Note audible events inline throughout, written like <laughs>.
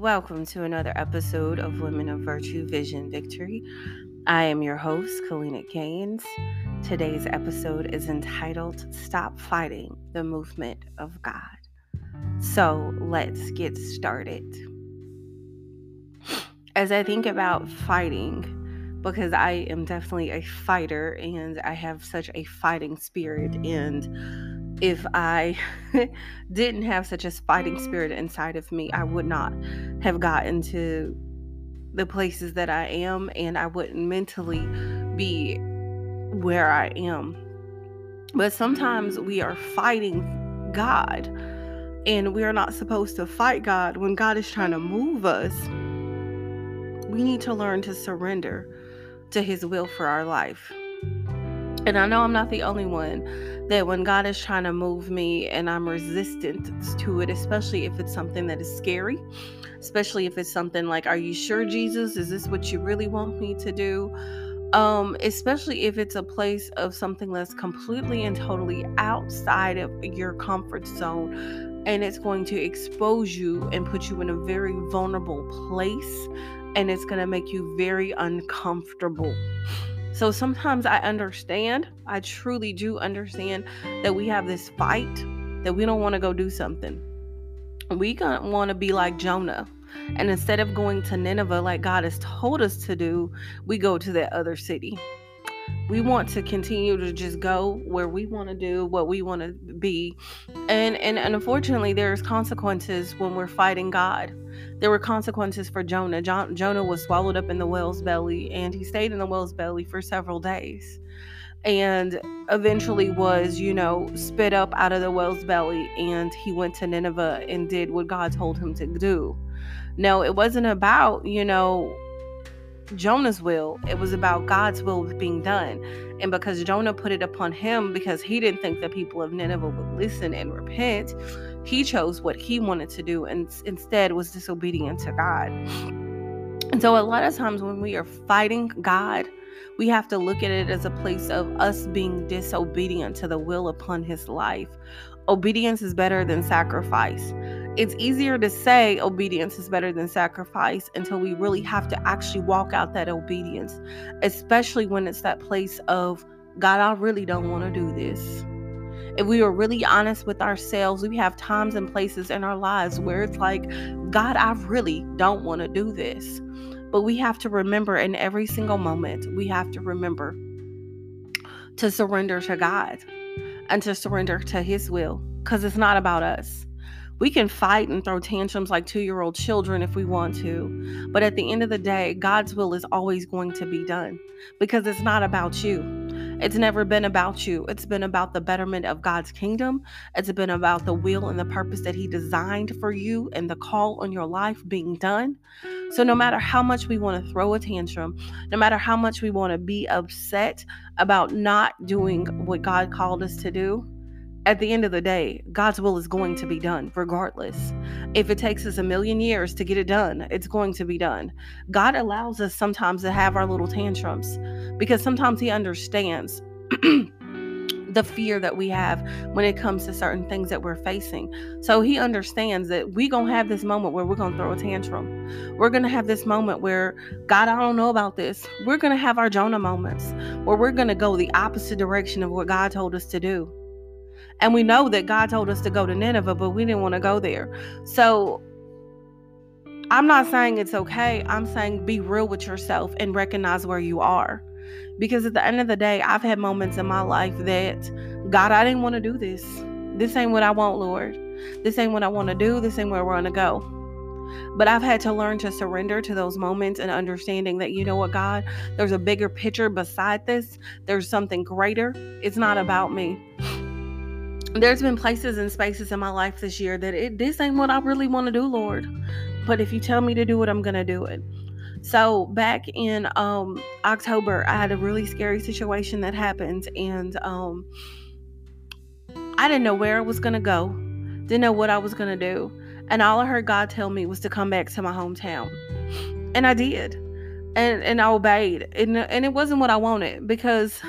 Welcome to another episode of Women of Virtue Vision Victory. I am your host, Kaleena Gaines. Today's episode is entitled Stop Fighting the Movement of God. So let's get started. As I think about fighting, because I am definitely a fighter and I have such a fighting spirit and if I <laughs> didn't have such a fighting mm-hmm. spirit inside of me, I would not have gotten to the places that I am and I wouldn't mentally be where I am. But sometimes mm-hmm. we are fighting God and we are not supposed to fight God when God is trying to move us. We need to learn to surrender to His will for our life. And I know I'm not the only one that when God is trying to move me and I'm resistant to it, especially if it's something that is scary, especially if it's something like, Are you sure, Jesus? Is this what you really want me to do? Um, especially if it's a place of something that's completely and totally outside of your comfort zone and it's going to expose you and put you in a very vulnerable place and it's going to make you very uncomfortable. So sometimes I understand, I truly do understand that we have this fight that we don't want to go do something. We want to be like Jonah. And instead of going to Nineveh like God has told us to do, we go to that other city. We want to continue to just go where we want to do what we want to be. And, and and unfortunately there's consequences when we're fighting God. There were consequences for Jonah. Jonah was swallowed up in the whale's belly and he stayed in the whale's belly for several days and eventually was, you know, spit up out of the whale's belly and he went to Nineveh and did what God told him to do. No, it wasn't about, you know, Jonah's will. It was about God's will being done. And because Jonah put it upon him because he didn't think the people of Nineveh would listen and repent, he chose what he wanted to do and instead was disobedient to God. And so, a lot of times when we are fighting God, we have to look at it as a place of us being disobedient to the will upon his life. Obedience is better than sacrifice. It's easier to say obedience is better than sacrifice until we really have to actually walk out that obedience, especially when it's that place of, God, I really don't want to do this if we are really honest with ourselves, we have times and places in our lives where it's like, God, I really don't want to do this. But we have to remember in every single moment, we have to remember to surrender to God and to surrender to His will because it's not about us. We can fight and throw tantrums like two year old children if we want to. But at the end of the day, God's will is always going to be done because it's not about you. It's never been about you. It's been about the betterment of God's kingdom. It's been about the will and the purpose that He designed for you and the call on your life being done. So, no matter how much we want to throw a tantrum, no matter how much we want to be upset about not doing what God called us to do, at the end of the day, God's will is going to be mm. done regardless. If it takes us a million years to get it done, it's going to be done. God allows us sometimes to have our little tantrums because sometimes He understands. <clears throat> the fear that we have when it comes to certain things that we're facing. So he understands that we going to have this moment where we're going to throw a tantrum. We're going to have this moment where God, I don't know about this. We're going to have our Jonah moments where we're going to go the opposite direction of what God told us to do. And we know that God told us to go to Nineveh, but we didn't want to go there. So I'm not saying it's okay. I'm saying be real with yourself and recognize where you are. Because at the end of the day, I've had moments in my life that, God, I didn't want to do this. This ain't what I want, Lord. This ain't what I want to do. This ain't where we're going to go. But I've had to learn to surrender to those moments and understanding that, you know what, God, there's a bigger picture beside this. There's something greater. It's not about me there's been places and spaces in my life this year that it this ain't what I really want to do, Lord. But if you tell me to do it, I'm gonna do it. So back in um, October, I had a really scary situation that happened, and um, I didn't know where I was gonna go, didn't know what I was gonna do, and all I heard God tell me was to come back to my hometown, and I did, and and I obeyed, and and it wasn't what I wanted because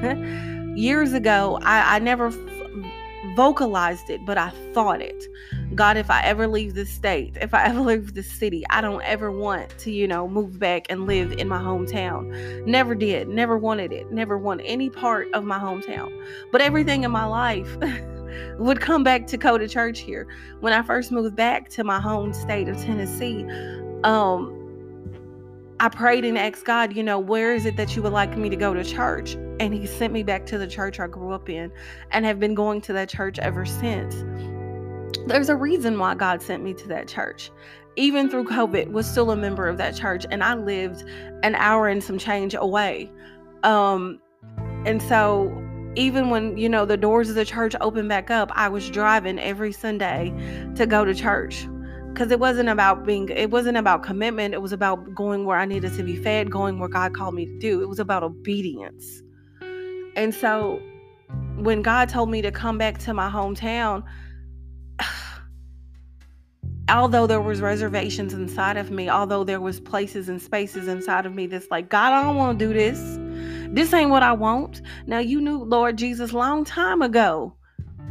<laughs> years ago I, I never vocalized it, but I thought it. God, if I ever leave this state, if I ever leave this city, I don't ever want to, you know, move back and live in my hometown. Never did, never wanted it, never want any part of my hometown. But everything in my life <laughs> would come back to go to church here. When I first moved back to my home state of Tennessee, um, I prayed and asked God, you know, where is it that you would like me to go to church? And He sent me back to the church I grew up in and have been going to that church ever since. There's a reason why God sent me to that church. Even through COVID, was still a member of that church, and I lived an hour and some change away. Um, and so even when you know the doors of the church opened back up, I was driving every Sunday to go to church because it wasn't about being it wasn't about commitment it was about going where i needed to be fed going where god called me to do it was about obedience and so when god told me to come back to my hometown <sighs> although there was reservations inside of me although there was places and spaces inside of me that's like god i don't want to do this this ain't what i want now you knew lord jesus long time ago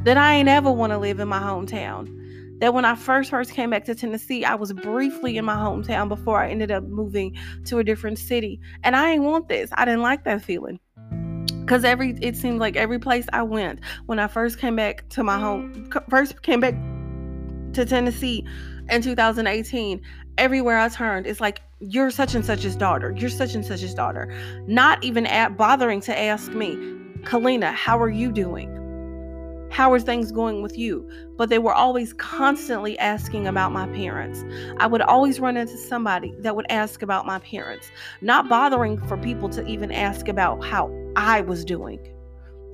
that i ain't ever want to live in my hometown that when I first first came back to Tennessee, I was briefly in my hometown before I ended up moving to a different city. And I didn't want this. I didn't like that feeling. Cause every it seemed like every place I went when I first came back to my home, mm. first came back to Tennessee in 2018, everywhere I turned, it's like you're such and such's daughter. You're such and such's daughter. Not even at bothering to ask me, Kaleena, how are you doing? How are things going with you? But they were always constantly asking about my parents. I would always run into somebody that would ask about my parents, not bothering for people to even ask about how I was doing.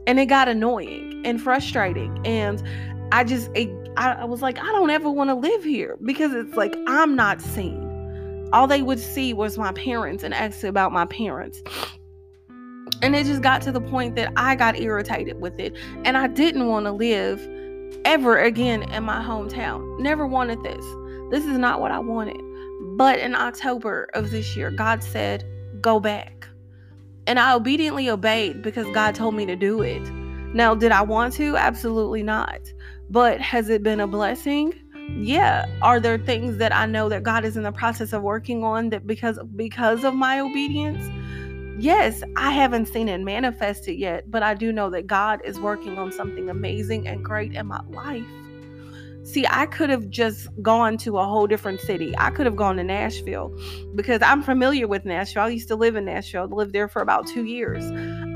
And it got annoying and frustrating. And I just, it, I, I was like, I don't ever want to live here because it's like I'm not seen. All they would see was my parents and ask about my parents. And it just got to the point that I got irritated with it. And I didn't want to live ever again in my hometown. Never wanted this. This is not what I wanted. But in October of this year, God said, Go back. And I obediently obeyed because God told me to do it. Now, did I want to? Absolutely not. But has it been a blessing? Yeah. Are there things that I know that God is in the process of working on that because because of my obedience? yes, I haven't seen it manifested yet, but I do know that God is working on something amazing and great in my life. See, I could have just gone to a whole different city. I could have gone to Nashville because I'm familiar with Nashville. I used to live in Nashville, lived there for about two years.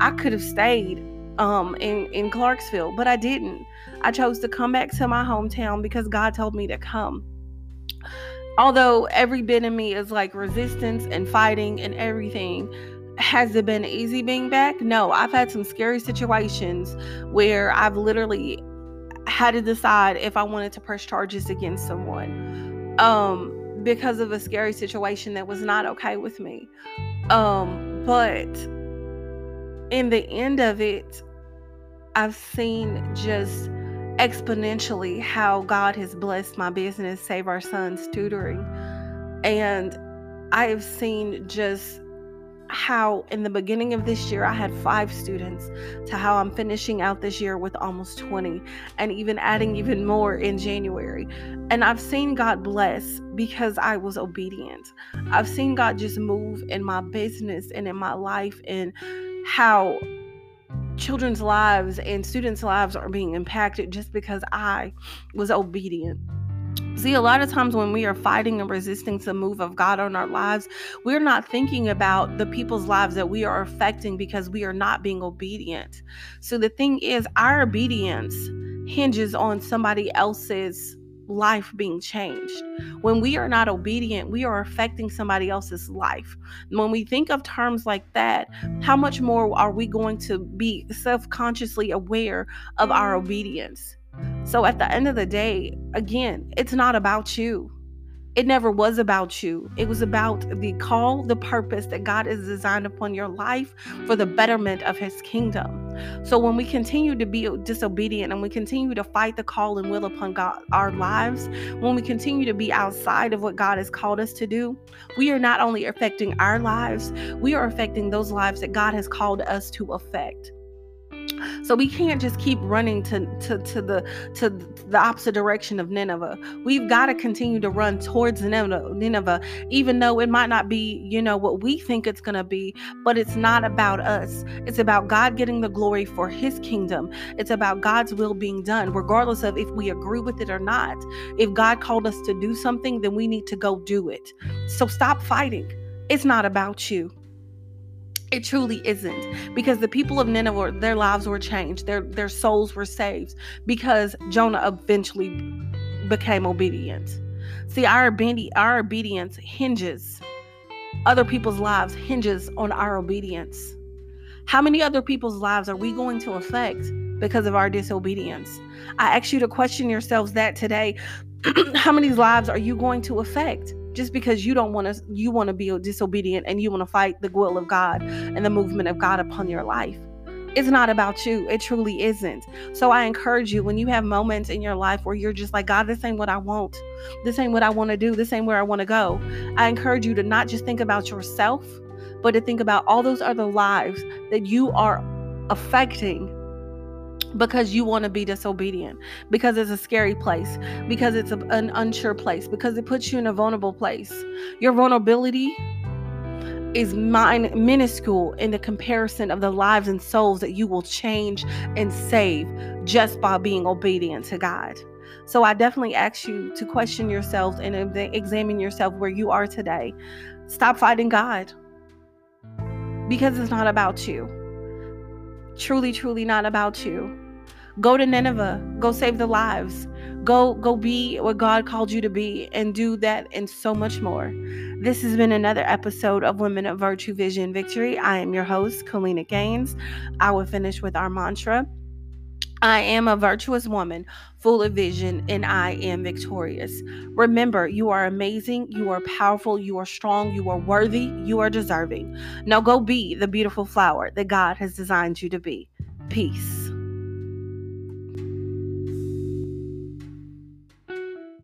I could have stayed um, in, in Clarksville, but I didn't. I chose to come back to my hometown because God told me to come although every bit of me is like resistance and fighting and everything, has it been easy being back? No, I've had some scary situations where I've literally had to decide if I wanted to press charges against someone um because of a scary situation that was not okay with me. Um but in the end of it I've seen just exponentially how God has blessed my business Save Our Sons tutoring and I have seen just how in the beginning of this year I had five students to how I'm finishing out this year with almost 20 and even adding even more in January. And I've seen God bless because I was obedient. I've seen God just move in my business and in my life and how children's lives and students' lives are being impacted just because I was obedient. See, a lot of times when we are fighting and resisting the move of God on our lives, we're not thinking about the people's lives that we are affecting because we are not being obedient. So the thing is, our obedience hinges on somebody else's life being changed. When we are not obedient, we are affecting somebody else's life. When we think of terms like that, how much more are we going to be self consciously aware of our obedience? So at the end of the day, again, it's not about you. It never was about you. It was about the call, the purpose that God has designed upon your life for the betterment of his kingdom. So when we continue to be disobedient and we continue to fight the call and will upon God our lives, when we continue to be outside of what God has called us to do, we are not only affecting our lives, we are affecting those lives that God has called us to affect. So we can't just keep running to, to, to the to the opposite direction of Nineveh. We've got to continue to run towards Nineveh, even though it might not be, you know, what we think it's gonna be, but it's not about us. It's about God getting the glory for his kingdom. It's about God's will being done, regardless of if we agree with it or not. If God called us to do something, then we need to go do it. So stop fighting. It's not about you. It truly isn't because the people of Nineveh, their lives were changed, their their souls were saved because Jonah eventually became obedient. See, our obedi- our obedience hinges, other people's lives hinges on our obedience. How many other people's lives are we going to affect because of our disobedience? I ask you to question yourselves that today. <clears throat> How many lives are you going to affect? Just because you don't want to you want to be disobedient and you want to fight the will of God and the movement of God upon your life. It's not about you. It truly isn't. So I encourage you when you have moments in your life where you're just like, God, this ain't what I want. This ain't what I want to do. This ain't where I want to go. I encourage you to not just think about yourself, but to think about all those other lives that you are affecting because you want to be disobedient, because it's a scary place, because it's an unsure place, because it puts you in a vulnerable place. Your vulnerability is minuscule in the comparison of the lives and souls that you will change and save just by being obedient to God. So I definitely ask you to question yourselves and examine yourself where you are today. Stop fighting God because it's not about you. Truly, truly not about you. Go to Nineveh. Go save the lives. Go go be what God called you to be and do that and so much more. This has been another episode of Women of Virtue Vision Victory. I am your host, Kaleena Gaines. I will finish with our mantra. I am a virtuous woman, full of vision, and I am victorious. Remember, you are amazing, you are powerful, you are strong, you are worthy, you are deserving. Now go be the beautiful flower that God has designed you to be. Peace.